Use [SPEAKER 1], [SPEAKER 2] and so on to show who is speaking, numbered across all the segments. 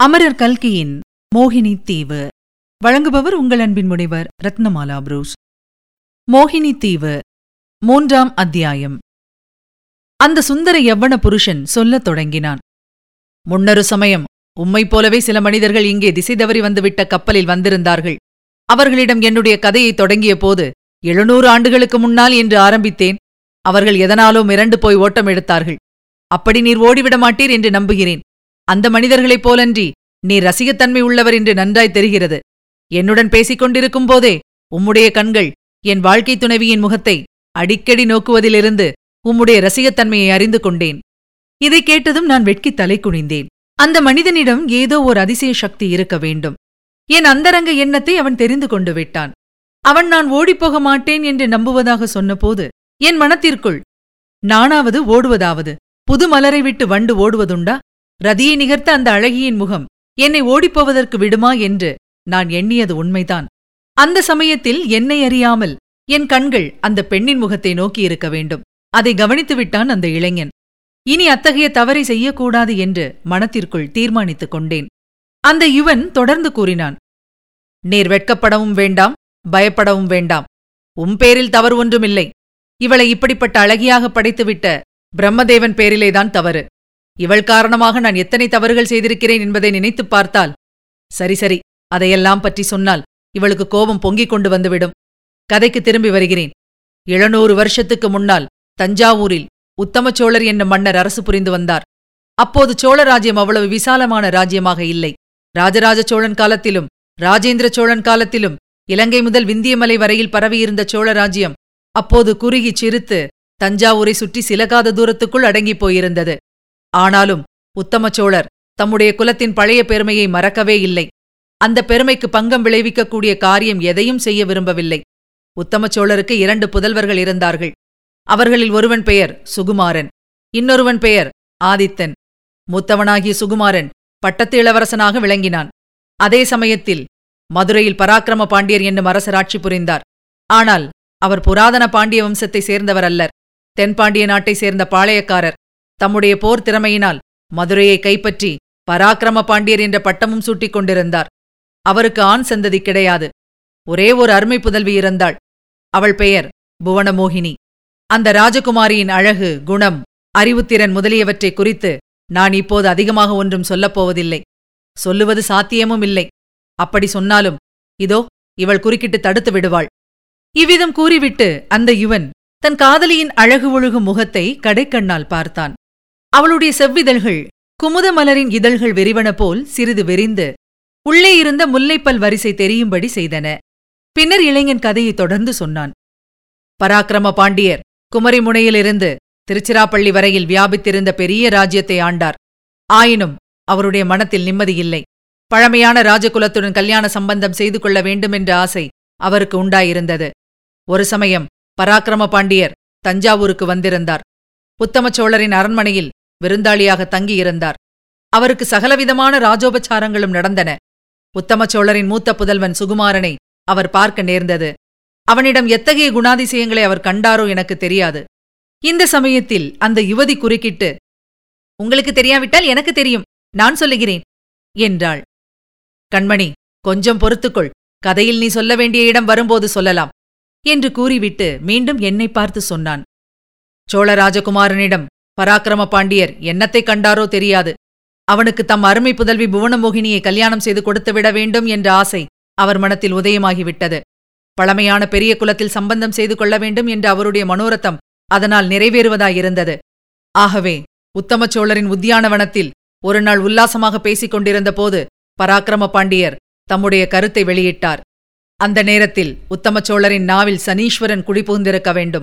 [SPEAKER 1] அமரர் கல்கியின் மோகினி தீவு. வழங்குபவர் உங்கள் அன்பின் முனைவர் ரத்னமாலா புரூஸ். மோகினி தீவு மூன்றாம் அத்தியாயம். அந்த சுந்தர எவ்வன புருஷன் சொல்லத் தொடங்கினான். முன்னொரு சமயம் உம்மைப் போலவே சில மனிதர்கள் இங்கே திசை தவறி வந்துவிட்ட கப்பலில் வந்திருந்தார்கள். அவர்களிடம் என்னுடைய கதையை தொடங்கிய போது எழுநூறு ஆண்டுகளுக்கு முன்னால் என்று ஆரம்பித்தேன். அவர்கள் எதனாலோ மிரண்டு போய் ஓட்டம் எடுத்தார்கள். அப்படி நீர் ஓடிவிட மாட்டீர் என்று நம்புகிறேன். அந்த மனிதர்களைப் போலன்றி நீ ரசிகத்தன்மை உள்ளவர் என்று நன்றாய் தெரிகிறது. என்னுடன் பேசிக் கொண்டிருக்கும் போதே உம்முடைய கண்கள் என் வாழ்க்கைத் துணைவியின் முகத்தை அடிக்கடி நோக்குவதிலிருந்து உம்முடைய ரசிகத்தன்மையை அறிந்து கொண்டேன். இதைக் கேட்டதும் நான் வெட்கித் தலை குனிந்தேன். அந்த மனிதனிடம் ஏதோ ஒரு அதிசய சக்தி இருக்க வேண்டும். என் அந்தரங்க எண்ணத்தை அவன் தெரிந்து கொண்டு விட்டான். அவன் நான் ஓடிப்போக மாட்டேன் என்று நம்புவதாக சொன்னபோது என் மனத்திற்குள் நானாவது ஓடுவதாவது புது மலரை விட்டு வண்டு ஓடுவதுண்டா? ரதியை நிகர்த்த அந்த அழகியின் முகம் என்னை ஓடிப்போவதற்கு விடுமா என்று நான் எண்ணியது உண்மைதான். அந்த சமயத்தில் என்னை அறியாமல் என் கண்கள் அந்த பெண்ணின் முகத்தை நோக்கியிருக்க வேண்டும். அதை கவனித்துவிட்டான் அந்த இளைஞன். இனி அத்தகைய தவறை செய்யக்கூடாது என்று மனத்திற்குள் தீர்மானித்துக் கொண்டேன். அந்த யுவன் தொடர்ந்து கூறினான். நீர் வெட்கப்படவும் வேண்டாம் பயப்படவும் வேண்டாம். உம் பேரில் தவறு ஒன்றுமில்லை. இவளை இப்படிப்பட்ட அழகியாக படைத்துவிட்ட பிரம்மதேவன் பேரிலேதான் தவறு. இவள் காரணமாக நான் எத்தனை தவறுகள் செய்திருக்கிறேன் என்பதை நினைத்துப் பார்த்தால் சரி சரி அதையெல்லாம் பற்றி சொன்னால் இவளுக்கு கோபம் பொங்கிக் கொண்டு வந்துவிடும். கதைக்கு திரும்பி வருகிறேன். எழுநூறு வருஷத்துக்கு முன்னால் தஞ்சாவூரில் உத்தமச்சோழர் என்னும் மன்னர் அரசு புரிந்து வந்தார். அப்போது சோழ ராஜ்யம் அவ்வளவு விசாலமான ராஜ்யமாக இல்லை. ராஜராஜ சோழன் காலத்திலும் ராஜேந்திர சோழன் காலத்திலும் இலங்கை முதல் விந்தியமலை வரையில் பரவியிருந்த சோழ ராஜ்யம் அப்போது குறுகிச் சிரித்து தஞ்சாவூரை சுற்றி சிலகாத தூரத்துக்குள் அடங்கிப் போயிருந்தது. ஆனாலும் உத்தம சோழர் தம்முடைய குலத்தின் பழைய பெருமையை மறக்கவே இல்லை. அந்த பெருமைக்கு பங்கம் விளைவிக்கக்கூடிய காரியம் எதையும் செய்ய விரும்பவில்லை. உத்தம சோழருக்கு இரண்டு புதல்வர்கள் இருந்தார்கள். அவர்களில் ஒருவன் பெயர் சுகுமாரன் இன்னொருவன் பெயர் ஆதித்தன். மூத்தவனாகிய சுகுமாரன் பட்டத்து இளவரசனாக விளங்கினான். அதே சமயத்தில் மதுரையில் பராக்கிரம பாண்டியர் என்னும் அரசராட்சி புரிந்தார். ஆனால் அவர் புராதன பாண்டிய வம்சத்தை சேர்ந்தவர் அல்லர் தென்பாண்டிய நாட்டைச் சேர்ந்த பாளையக்காரர். தம்முடைய போர் திறமையினால் மதுரையை கைப்பற்றி பராக்கிரம பாண்டியர் என்ற பட்டமும் சூட்டிக் கொண்டிருந்தார். அவருக்கு ஆண் சந்ததி கிடையாது. ஒரே ஒரு அருமை புதல்வி இருந்தாள் அவள் பெயர் புவனமோகினி. அந்த ராஜகுமாரியின் அழகு குணம் அறிவுத்திறன் முதலியவற்றை குறித்து நான் இப்போது அதிகமாக ஒன்றும் சொல்லப்போவதில்லை சொல்லுவது சாத்தியமும் இல்லை. அப்படி சொன்னாலும் இதோ இவள் குறுக்கிட்டு தடுத்து விடுவாள். இவ்விதம் கூறிவிட்டு அந்த யுவன் தன் காதலியின் அழகு ஒழுகும் முகத்தை கடைக்கண்ணால் பார்த்தான். அவளுடைய செவ்விதழ்கள் குமுத மலரின் இதழ்கள் வெறிவன போல் சிறிது வெறிந்து உள்ளே இருந்த முல்லைப்பல் வரிசை தெரியும்படி செய்தன. பின்னர் இளைஞன் கதையை தொடர்ந்து சொன்னான். பராக்கிரம பாண்டியர் குமரிமுனையிலிருந்து திருச்சிராப்பள்ளி வரையில் வியாபித்திருந்த பெரிய ராஜ்யத்தை ஆண்டார். ஆயினும் அவருடைய மனத்தில் நிம்மதியில்லை பழமையான ராஜகுலத்துடன் கல்யாண சம்பந்தம் செய்து கொள்ள வேண்டுமென்ற ஆசை அவருக்கு உண்டாயிருந்தது. ஒரு சமயம் பராக்கிரம பாண்டியர் தஞ்சாவூருக்கு வந்திருந்தார். உத்தம சோழரின் அரண்மனையில் விருந்தாளியாக தங்கியிருந்தார். அவருக்கு சகலவிதமான ராஜோபச்சாரங்களும் நடந்தன. உத்தம சோழரின் மூத்த புதல்வன் சுகுமாரனை அவர் பார்க்க நேர்ந்தது. அவனிடம் எத்தகைய குணாதிசயங்களை அவர் கண்டாரோ எனக்கு தெரியாது. இந்த சமயத்தில் அந்த யுவதி குறுக்கிட்டு உங்களுக்கு தெரியாவிட்டால் எனக்கு தெரியும் நான் சொல்லுகிறேன் என்றாள். கண்மணி கொஞ்சம் பொறுத்துக்கொள். கதையில் நீ சொல்ல வேண்டிய இடம் வரும்போது சொல்லலாம் என்று கூறிவிட்டு மீண்டும் என்னை பார்த்து சொன்னான். சோழ ராஜகுமாரனிடம் பராக்கிரம பாண்டியர் என்னத்தைக் கண்டாரோ தெரியாது. அவனுக்கு தம் அருமை புதல்வி புவனமோகினியை கல்யாணம் செய்து கொடுத்துவிட வேண்டும் என்ற ஆசை அவர் மனத்தில் உதயமாகிவிட்டது. பழமையான பெரிய குலத்தில் சம்பந்தம் செய்து கொள்ள வேண்டும் என்ற அவருடைய மனோரத்தம் அதனால் நிறைவேறுவதாயிருந்தது. ஆகவே உத்தம சோழரின் உத்தியானவனத்தில் ஒருநாள் உல்லாசமாக பேசிக் கொண்டிருந்த போது பராக்கிரம பாண்டியர் தம்முடைய கருத்தை வெளியிட்டார். அந்த நேரத்தில் உத்தமச்சோழரின் நாவில் சனீஸ்வரன் குடிபுகுந்திருக்க வேண்டும்.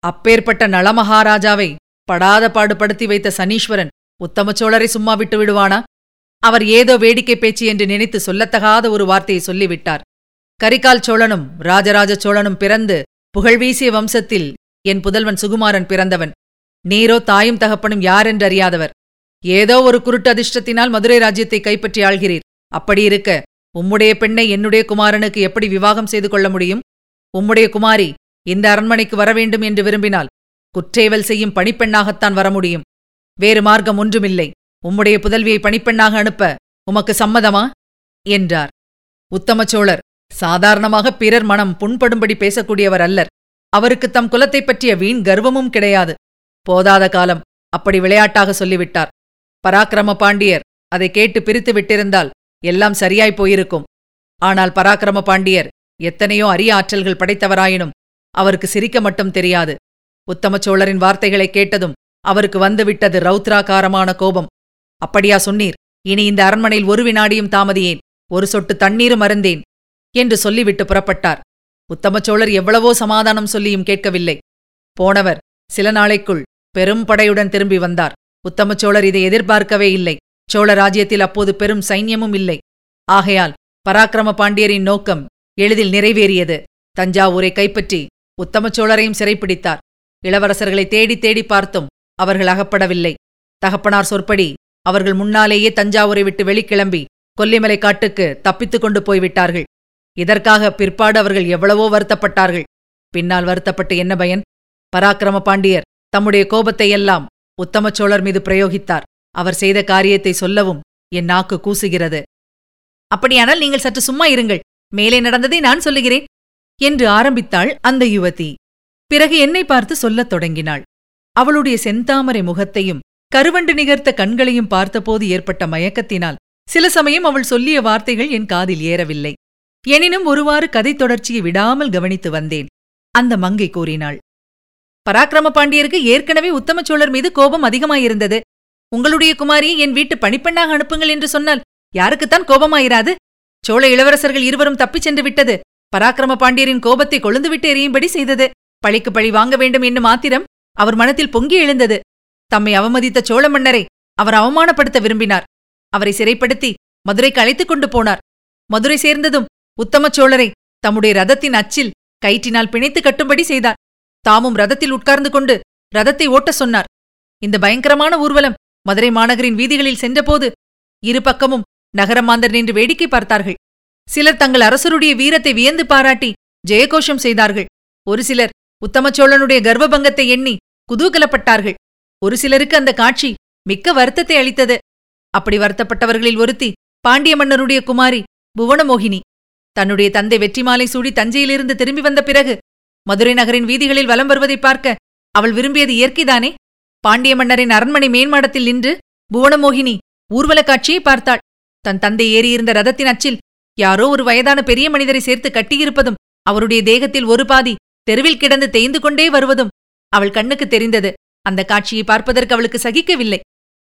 [SPEAKER 1] அப்பேற்பட்ட நளமகாராஜாவை படாத பாடுபடுத்தி வைத்த சனீஸ்வரன் உத்தம சோழரை சும்மா விட்டு விடுவானா? அவர் ஏதோ வேடிக்கை பேச்சு என்று நினைத்து சொல்லத்தகாத ஒரு வார்த்தையை சொல்லிவிட்டார். கரிகால் சோழனும் ராஜராஜ சோழனும் பிறந்து புகழ்வீசிய வம்சத்தில் என் புதல்வன் சுகுமாரன் பிறந்தவன். நீரோ தாயும் தகப்பனும் யாரென்றறியாதவர். ஏதோ ஒரு குருட்டு அதிர்ஷ்டத்தினால் மதுரை ராஜ்யத்தை கைப்பற்றி ஆள்கிறீர். அப்படியிருக்க உம்முடைய பெண்ணை என்னுடைய குமாரனுக்கு எப்படி விவாகம் செய்து கொள்ள முடியும்? உம்முடைய குமாரி இந்த அரண்மனைக்கு வரவேண்டும் என்று விரும்பினால் குற்றேவல் செய்யும் பணிப்பெண்ணாகத்தான் வர முடியும் வேறு மார்க்கம் ஒன்றுமில்லை. உம்முடைய புதல்வியை பணிப்பெண்ணாக அனுப்ப உமக்கு சம்மதமா? என்றார். உத்தமச்சோழர் சாதாரணமாக பிறர் மனம் புண்படும்படி பேசக்கூடியவர் அல்லர். அவருக்கு தம் குலத்தைப் பற்றிய வீண் கர்வமும் கிடையாது. போதாத காலம் அப்படி விளையாட்டாக சொல்லிவிட்டார். பராக்கிரம பாண்டியர் அதை கேட்டு பிரித்து விட்டிருந்தால் எல்லாம் சரியாய் போயிருக்கும். ஆனால் பராக்கிரம பாண்டியர் எத்தனையோ அரிய ஆற்றல்கள் படைத்தவராயினும் அவருக்கு சிரிக்க மட்டும் தெரியாது. உத்தம சோழரின் வார்த்தைகளை கேட்டதும் அவருக்கு வந்துவிட்டது ரௌத்ராகாரமான கோபம். அப்படியா சொன்னீர். இனி இந்த அரண்மனையில் ஒரு வினாடியும் தாமதியேன். ஒரு சொட்டு தண்ணீரும் அருந்தேன். என்று சொல்லிவிட்டு புறப்பட்டார். உத்தம சோழர் எவ்வளவோ சமாதானம் சொல்லியும் கேட்கவில்லை. போனவர் சில நாளைக்குள் பெரும் படையுடன் திரும்பி வந்தார். உத்தம சோழர் இதை எதிர்பார்க்கவே இல்லை. சோழ ராஜ்யத்தில் அப்போது பெரும் சைன்யமும் இல்லை. ஆகையால் பராக்கிரம பாண்டியரின் நோக்கம் எளிதில் நிறைவேறியது. தஞ்சாவூரை கைப்பற்றி உத்தம சோழரையும் சிறைப்பிடித்தார். இளவரசர்களை தேடி தேடி பார்த்தும் அவர்கள் அகப்படவில்லை. தகப்பனார் சொற்படி அவர்கள் முன்னாலேயே தஞ்சாவூரை விட்டு வெளிக்கிளம்பி கொல்லிமலை காட்டுக்கு தப்பித்துக் கொண்டு போய்விட்டார்கள். இதற்காக பிற்பாடு அவர்கள் எவ்வளவோ வருத்தப்பட்டார்கள். பின்னால் வருத்தப்பட்டு என்ன பயன்? பராக்கிரம பாண்டியர் தம்முடைய கோபத்தை எல்லாம் உத்தம சோழர் மீது பிரயோகித்தார். அவர் செய்த காரியத்தை சொல்லவும் என் நாக்கு கூசுகிறது. அப்படியானால் நீங்கள் சற்று சும்மா இருங்கள். மேலே நடந்ததை நான் சொல்லுகிறேன் என்று ஆரம்பித்தாள் அந்த யுவதி. பிறகு என்னை பார்த்து சொல்லத் தொடங்கினாள். அவளுடைய செந்தாமரை முகத்தையும் கருவண்டு நிகர்த்த கண்களையும் பார்த்தபோது ஏற்பட்ட மயக்கத்தினால் சில சமயம் அவள் சொல்லிய வார்த்தைகள் என் காதில் ஏறவில்லை. எனினும் ஒருவாறு கதை தொடர்ச்சியை விடாமல் கவனித்து வந்தேன். அந்த மங்கை கூறினாள் பராக்கிரம பாண்டியருக்கு ஏற்கனவே உத்தம சோழர் மீது கோபம் அதிகமாயிருந்தது. உங்களுடைய குமாரியை என் வீட்டு பணிப்பெண்ணாக அனுப்புங்கள் என்று சொன்னால் யாருக்குத்தான் கோபமாயிராது? சோழ இளவரசர்கள் இருவரும் தப்பிச் சென்று விட்டது. பராக்கிரம பாண்டியரின் கோபத்தை கொழுந்துவிட்டு எறியும்படி செய்தது. பழிக்கு பழி வாங்க வேண்டும் என்னும் மாத்திரம் அவர் மனத்தில் பொங்கி எழுந்தது. தம்மை அவமதித்த சோழ மன்னரை அவர் அவமானப்படுத்த விரும்பினார். அவரை சிறைப்படுத்தி மதுரைக்கு அழைத்துக் கொண்டு போனார். மதுரை சேர்ந்ததும் உத்தம சோழரை தம்முடைய ரதத்தின் அச்சில் கயிற்றினால் பிணைத்து கட்டும்படி செய்தார். தாமும் ரதத்தில் உட்கார்ந்து கொண்டு ரதத்தை ஓட்டச் சொன்னார். இந்த பயங்கரமான ஊர்வலம் மதுரை மாநகரின் வீதிகளில் சென்றபோது இரு பக்கமும் நகரமாந்தர் நின்று வேடிக்கை பார்த்தார்கள். சிலர் தங்கள் அரசருடைய வீரத்தை வியந்து பாராட்டி ஜெயகோஷம் செய்தார்கள். ஒரு சிலர் உத்தமச்சோழனுடைய கர்வபங்கத்தை எண்ணி குதூகலப்பட்டார்கள். ஒரு சிலருக்கு அந்த காட்சி மிக்க வருத்தத்தை அளித்தது. அப்படி வருத்தப்பட்டவர்களில் ஒருத்தி பாண்டிய மன்னருடைய குமாரி புவனமோகினி. தன்னுடைய தந்தை வெற்றிமாலை சூடி தஞ்சையிலிருந்து திரும்பி வந்த பிறகு மதுரை நகரின் வீதிகளில் வலம் வருவதை பார்க்க அவள் விரும்பியது இயற்கைதானே? பாண்டிய மன்னரின் அரண்மனை மேன்மாடத்தில் நின்று புவனமோகினி ஊர்வலக் காட்சியை பார்த்தாள். தன் தந்தை ஏறியிருந்த ரதத்தின் அச்சில் யாரோ ஒரு வயதான பெரிய மனிதரை சேர்த்து கட்டியிருப்பதும் அவருடைய தேகத்தில் ஒரு பாதி தெருவில் கிடந்து தேய்ந்து கொண்டே வருவதும் அவள் கண்ணுக்கு தெரிந்தது. அந்த காட்சியை பார்ப்பதற்கு அவளுக்கு சகிக்கவில்லை.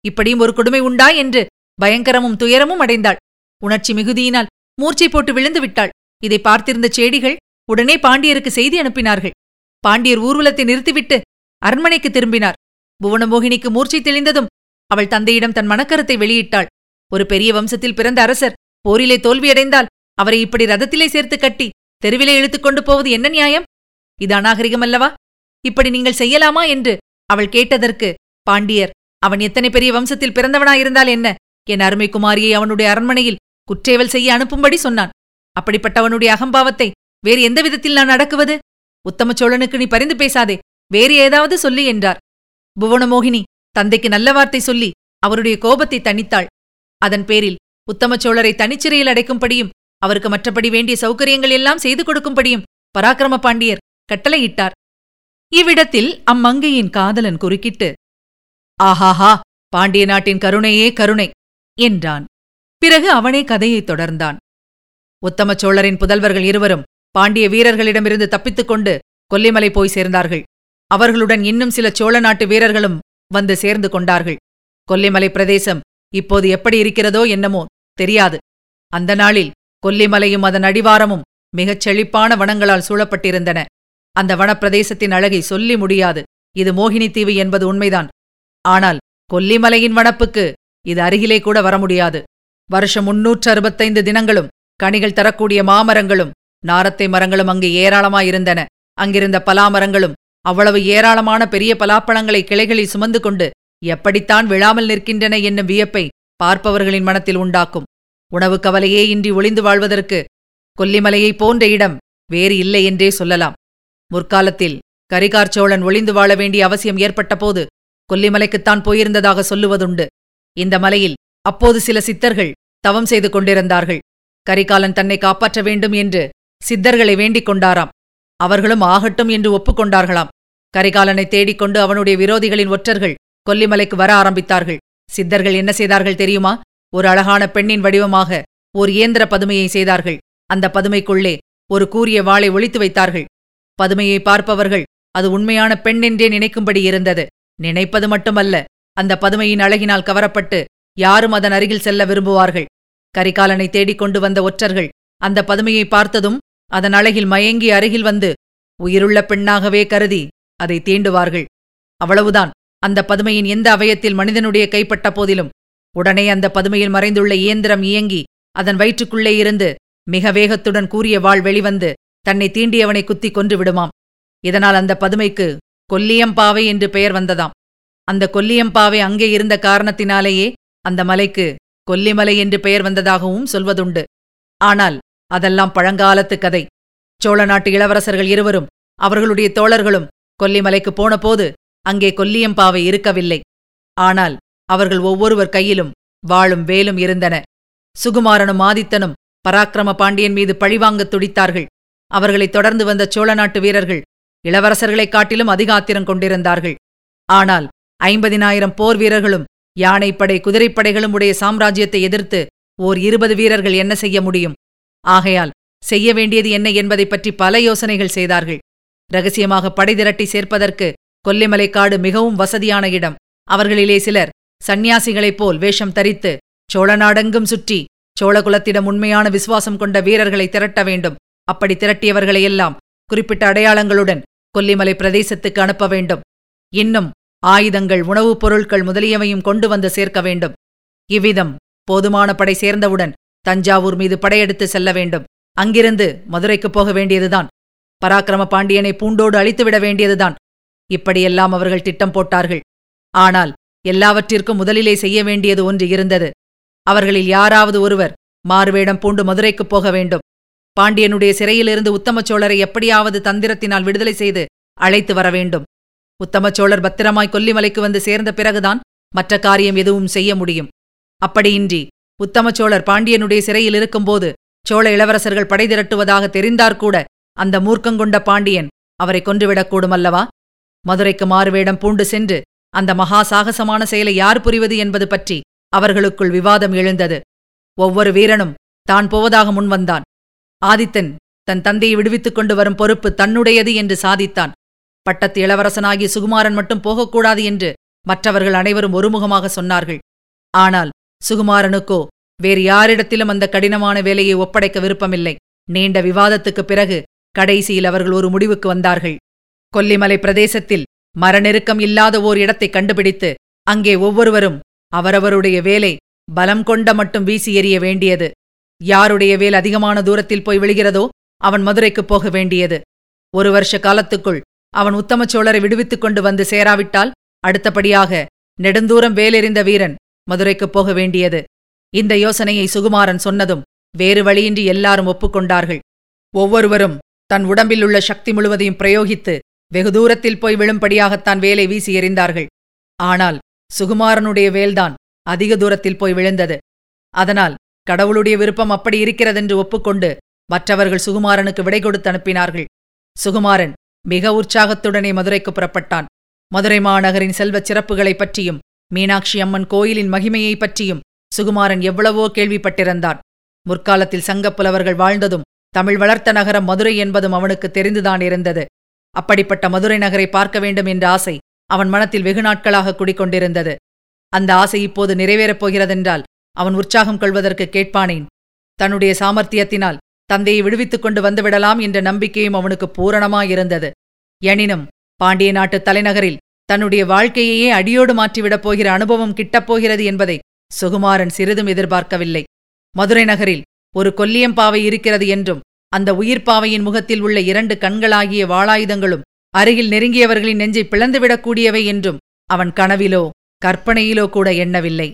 [SPEAKER 1] இப்படியும் ஒரு கொடுமை உண்டா என்று பயங்கரமும் துயரமும் அடைந்தாள். உணர்ச்சி மிகுதியினால் மூர்ச்சை போட்டு விழுந்து விட்டாள். இதை பார்த்திருந்த செடிகள் உடனே பாண்டியருக்கு செய்தி அனுப்பினார்கள். பாண்டியர் ஊர்வலத்தை நிறுத்திவிட்டு அரண்மனைக்கு திரும்பினார். புவனமோகினிக்கு மூர்ச்சை தெளிந்ததும் அவள் தந்தையிடம் தன் மனக்கருத்தை வெளியிட்டாள். ஒரு பெரிய வம்சத்தில் பிறந்த அரசர் போரிலே தோல்வியடைந்தால் அவரை இப்படி ரதத்திலே சேர்த்து கட்டி தெருவிலே இழுத்துக் கொண்டு போவது என்ன நியாயம்? இது அநாகரிகமல்லவா? இப்படி நீங்கள் செய்யலாமா என்று அவள் கேட்டதற்கு பாண்டியர் அவன் எத்தனை பெரிய வம்சத்தில் பிறந்தவனாயிருந்தால் என்ன? என் அருமை குமாரியை அவனுடைய அரண்மனையில் குற்றேவல் செய்ய அனுப்பும்படி சொன்னான். அப்படிப்பட்டவனுடைய அகம்பாவத்தை வேறு எந்த விதத்தில் நான் அடக்குவது? உத்தம சோழனுக்கு நீ பரிந்து பேசாதே வேறு ஏதாவது சொல்லி என்றார். புவனமோகினி தந்தைக்கு நல்ல வார்த்தை சொல்லி அவருடைய கோபத்தை தணித்தாள். அதன் பேரில் உத்தமச்சோழரை தனிச்சிறையில் அடைக்கும்படியும் அவருக்கு மற்றபடி வேண்டிய சௌகரியங்கள் எல்லாம் செய்து கொடுக்கும்படியும் பராக்கிரம பாண்டியர் கட்டளையிட்டார். இவ்விடத்தில் அம்மங்கையின் காதலன் குறுக்கிட்டு ஆஹாஹா பாண்டிய நாட்டின் கருணையே கருணை என்றான். பிறகு அவனே கதையைத் தொடர்ந்தான். உத்தம சோழரின் புதல்வர்கள் இருவரும் பாண்டிய வீரர்களிடமிருந்து தப்பித்துக் கொண்டு கொல்லிமலை போய் சேர்ந்தார்கள். அவர்களுடன் இன்னும் சில சோழ நாட்டு வீரர்களும் வந்து சேர்ந்து கொண்டார்கள். கொல்லிமலை பிரதேசம் இப்போது எப்படி இருக்கிறதோ என்னமோ தெரியாது. அந்த நாளில் கொல்லிமலையும் அதன் அடிவாரமும் மிகச் செழிப்பான வனங்களால் சூழப்பட்டிருந்தன. அந்த வனப்பிரதேசத்தின் அழகை சொல்லி முடியாது. இது மோகினி தீவு என்பது உண்மைதான். ஆனால் கொல்லிமலையின் வனப்புக்கு இது அருகிலே கூட வர முடியாது. வருஷம் முன்னூற்று அறுபத்தைந்து தினங்களும் கனிகள் தரக்கூடிய மாமரங்களும் நாரத்தை மரங்களும் அங்கு ஏராளமாயிருந்தன அங்கிருந்த பலாமரங்களும் அவ்வளவு ஏராளமான பெரிய பலாப்பழங்களை கிளைகளில் சுமந்து கொண்டு எப்படித்தான் விழாமல் நிற்கின்றன என்னும் வியப்பை பார்ப்பவர்களின் மனத்தில் உண்டாக்கும். உணவு கவலையே இன்றி ஒளிந்து வாழ்வதற்கு கொல்லிமலையைப் போன்ற இடம் வேறு இல்லை என்றே சொல்லலாம். முற்காலத்தில் கரிகார் சோழன் ஒளிந்து வாழ வேண்டிய அவசியம் ஏற்பட்டபோது கொல்லிமலைக்குத்தான் போயிருந்ததாக சொல்லுவதுண்டு. இந்த மலையில் அப்போது சில சித்தர்கள் தவம் செய்து கொண்டிருந்தார்கள். கரிகாலன் தன்னை காப்பாற்ற வேண்டும் என்று சித்தர்களை வேண்டிக் கொண்டாராம். அவர்களும் ஆகட்டும் என்று ஒப்புக்கொண்டார்களாம் கரிகாலனை தேடிக்கொண்டு அவனுடைய விரோதிகளின் ஒற்றர்கள் கொல்லிமலைக்கு வர ஆரம்பித்தார்கள். சித்தர்கள் என்ன செய்தார்கள் தெரியுமா? ஒரு அழகான பெண்ணின் வடிவமாக ஓர் இயந்திர பதுமையை செய்தார்கள். அந்த பதுமைக்குள்ளே ஒரு கூரிய வாளை ஒளித்து வைத்தார்கள். பதுமையை பார்ப்பவர்கள் அது உண்மையான பெண் என்றே நினைக்கும்படி இருந்தது. நினைப்பது மட்டுமல்ல அந்த பதுமையின் அழகினால் கவரப்பட்டு யாரும் அதன் அருகில் செல்ல விரும்புவார்கள். கரிகாலனை தேடிக் கொண்டு வந்த ஒற்றர்கள் அந்த பதுமையை பார்த்ததும் அதன் அழகில் மயங்கி அருகில் வந்து உயிருள்ள பெண்ணாகவே கருதி அதை தீண்டுவார்கள். அவ்வளவுதான். அந்த பதுமையின் எந்த அவயத்தில் மனிதனுடைய கைப்பட்ட போதிலும் உடனே அந்த பதுமையில் மறைந்துள்ள இயந்திரம் இயங்கி அதன் வயிற்றுக்குள்ளே இருந்து மிக வேகத்துடன் கூறிய வாள் வெளிவந்து தன்னை தீண்டியவனை குத்தி கொன்று விடுமாம். இதனால் அந்த பதுமைக்கு கொல்லியம்பாவை என்று பெயர் வந்ததாம். அந்த கொல்லியம்பாவை அங்கே இருந்த காரணத்தினாலேயே அந்த மலைக்கு கொல்லிமலை என்று பெயர் வந்ததாகவும் சொல்வதுண்டு. ஆனால் அதெல்லாம் பழங்காலத்து கதை. சோழ நாட்டு இளவரசர்கள் இருவரும் அவர்களுடைய தோழர்களும் கொல்லிமலைக்கு போனபோது அங்கே கொல்லியம்பாவை இருக்கவில்லை. ஆனால் அவர்கள் ஒவ்வொருவர் கையிலும் வாளும் வேலும் இருந்தன. சுகுமாரனும் ஆதித்தனும் பராக்கிரம பாண்டியன் மீது பழிவாங்கத் துடித்தார்கள். அவர்களைத் தொடர்ந்து வந்த சோழ நாட்டு வீரர்கள் இளவரசர்களைக் காட்டிலும் அதிக ஆத்திரம் கொண்டிருந்தார்கள். ஆனால் ஐம்பதினாயிரம் போர் வீரர்களும் யானைப்படை குதிரைப்படைகளும் உடைய சாம்ராஜ்யத்தை எதிர்த்து ஓர் இருபது வீரர்கள் என்ன செய்ய முடியும்? ஆகையால் செய்ய வேண்டியது என்ன என்பதைப் பற்றி பல யோசனைகள் செய்தார்கள். ரகசியமாக படை திரட்டி சேர்ப்பதற்கு கொல்லிமலைக்காடு மிகவும் வசதியான இடம். அவர்களிலே சிலர் சந்நியாசிகளைப் போல் வேஷம் தரித்து சோழ நாடெங்கும் சுற்றி சோழகுலத்திடம் உண்மையான விசுவாசம் கொண்ட வீரர்களை திரட்ட வேண்டும். அப்படி திரட்டியவர்களையெல்லாம் குறிப்பிட்ட அடையாளங்களுடன் கொல்லிமலை பிரதேசத்துக்கு அனுப்ப வேண்டும். இன்னும் ஆயுதங்கள் உணவுப் பொருட்கள் முதலியவையும் கொண்டு வந்து சேர்க்க வேண்டும். இவ்விதம் போதுமான படை சேர்ந்தவுடன் தஞ்சாவூர் மீது படையெடுத்து செல்ல வேண்டும். அங்கிருந்து மதுரைக்குப் போக வேண்டியதுதான். பராக்கிரம பாண்டியனை பூண்டோடு அழித்துவிட வேண்டியதுதான். இப்படியெல்லாம் அவர்கள் திட்டம் போட்டார்கள். ஆனால் எல்லாவற்றிற்கும் முதலிலே செய்ய வேண்டியது ஒன்று இருந்தது. அவர்களில் யாராவது ஒருவர் மாறுவேடம் பூண்டு மதுரைக்குப் போக வேண்டும். பாண்டியனுடைய சிறையிலிருந்து உத்தமச்சோழரை எப்படியாவது தந்திரத்தினால் விடுதலை செய்து அழைத்து வர வேண்டும். உத்தமச்சோழர் பத்திரமாய் கொல்லிமலைக்கு வந்து சேர்ந்த பிறகுதான் மற்ற காரியம் எதுவும் செய்ய முடியும். அப்படியின்றி உத்தமச்சோழர் பாண்டியனுடைய சிறையில் இருக்கும்போது சோழ இளவரசர்கள் படை திரட்டுவதாக தெரிந்தார்கூட அந்த மூர்க்கங்கொண்ட பாண்டியன் அவரை கொன்றுவிடக்கூடும் அல்லவா மதுரைக்கு மாறுவேடம் பூண்டு சென்று அந்த மகா சாகசமான செயலை யார் புரிவது என்பது பற்றி அவர்களுக்குள் விவாதம் எழுந்தது. ஒவ்வொரு வீரனும் தான் போவதாக முன்வந்தான். ஆதித்தன் தன் தந்தையை விடுவித்துக் கொண்டு வரும் பொறுப்பு தன்னுடையது என்று சாதித்தான். பட்டத்து இளவரசனாகிய சுகுமாரன் மட்டும் போகக்கூடாது என்று மற்றவர்கள் அனைவரும் ஒருமுகமாக சொன்னார்கள். ஆனால் சுகுமாரனுக்கோ வேறு யாரிடத்திலும் அந்த கடினமான வேலையை ஒப்படைக்க விருப்பமில்லை. நீண்ட விவாதத்துக்குப் பிறகு கடைசியில் அவர்கள் ஒரு முடிவுக்கு வந்தார்கள். கொல்லிமலை பிரதேசத்தில் மரநெருக்கம் இல்லாத ஓர் இடத்தை கண்டுபிடித்து அங்கே ஒவ்வொருவரும் அவரவருடைய வேலை பலம் கொண்ட மட்டும் வீசி எறிய வேண்டியது. யாருடைய வேல் அதிகமான தூரத்தில் போய் விழுகிறதோ அவன் மதுரைக்குப் போக வேண்டியது. ஒரு வருஷ காலத்துக்குள் அவன் உத்தம சோழரை விடுவித்துக் கொண்டு வந்து சேராவிட்டால் அடுத்தபடியாக நெடுந்தூரம் வேலெறிந்த வீரன் மதுரைக்குப் போக வேண்டியது. இந்த யோசனையை சுகுமாரன் சொன்னதும் வேறு வழியின்றி எல்லாரும் ஒப்புக்கொண்டார்கள். ஒவ்வொருவரும் தன் உடம்பில் உள்ள சக்தி முழுவதையும் பிரயோகித்து வெகு தூரத்தில் போய் விழும்படியாகத்தான் வேலை வீசி எறிந்தார்கள். ஆனால் சுகுமாரனுடைய வேல்தான் அதிக தூரத்தில் போய் விழுந்தது. அதனால் கடவுளுடைய விருப்பம் அப்படி இருக்கிறதென்று ஒப்புக்கொண்டு மற்றவர்கள் சுகுமாரனுக்கு விடை கொடுத்து அனுப்பினார்கள். சுகுமாரன் மிக உற்சாகத்துடனே மதுரைக்கு புறப்பட்டான். மதுரை மாநகரின் செல்வச் சிறப்புகளைப் பற்றியும் மீனாட்சி அம்மன் கோயிலின் மகிமையைப் பற்றியும் சுகுமாரன் எவ்வளவோ கேள்விப்பட்டிருந்தான். முற்காலத்தில் சங்கப் புலவர்கள் வாழ்ந்ததும் தமிழ் வளர்த்த நகரம் மதுரை என்பதும் அவனுக்கு தெரிந்துதான் இருந்தது. அப்படிப்பட்ட மதுரை நகரை பார்க்க வேண்டும் என்ற ஆசை அவன் மனத்தில் வெகு நாட்களாக குடிக்கொண்டிருந்தது. அந்த ஆசை இப்போது நிறைவேறப் போகிறதென்றால் அவன் உற்சாகம் கொள்வதற்கு கேட்பானேன். தன்னுடைய சாமர்த்தியத்தினால் தந்தையை விடுவித்துக் கொண்டு வந்துவிடலாம் என்ற நம்பிக்கையும் அவனுக்கு பூரணமாயிருந்தது. எனினும் பாண்டிய நாட்டு தலைநகரில் தன்னுடைய வாழ்க்கையையே அடியோடு மாற்றிவிடப் போகிற அனுபவம் கிட்டப்போகிறது என்பதை சுகுமாரன் சிறிதும் எதிர்பார்க்கவில்லை. மதுரை நகரில் ஒரு கொல்லியம்பாவை இருக்கிறது என்றும் அந்த உயிர்ப்பாவையின் முகத்தில் உள்ள இரண்டு கண்களாகிய வாளாயுதங்களும் அருகில் நெருங்கியவர்களின் நெஞ்சை பிளந்துவிடக்கூடியவை என்றும் அவன் கனவிலோ கற்பனையிலோ கூட எண்ணவில்லை.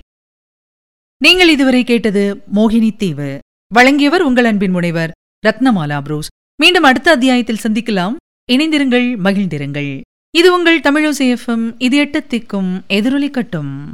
[SPEAKER 1] நீங்கள் இதுவரை கேட்டது மோகினி தீவு. வழங்கியவர் உங்கள் அன்பின் முனைவர் ரத்னமாலா புரூஸ். மீண்டும் அடுத்த அத்தியாயத்தில் சந்திக்கலாம். இணைந்திருங்கள் மகிழ்ந்திருங்கள். இது உங்கள் தமிழோசேஃபம் இது எட்டத்திக்கும் எதிரொலி கட்டும்.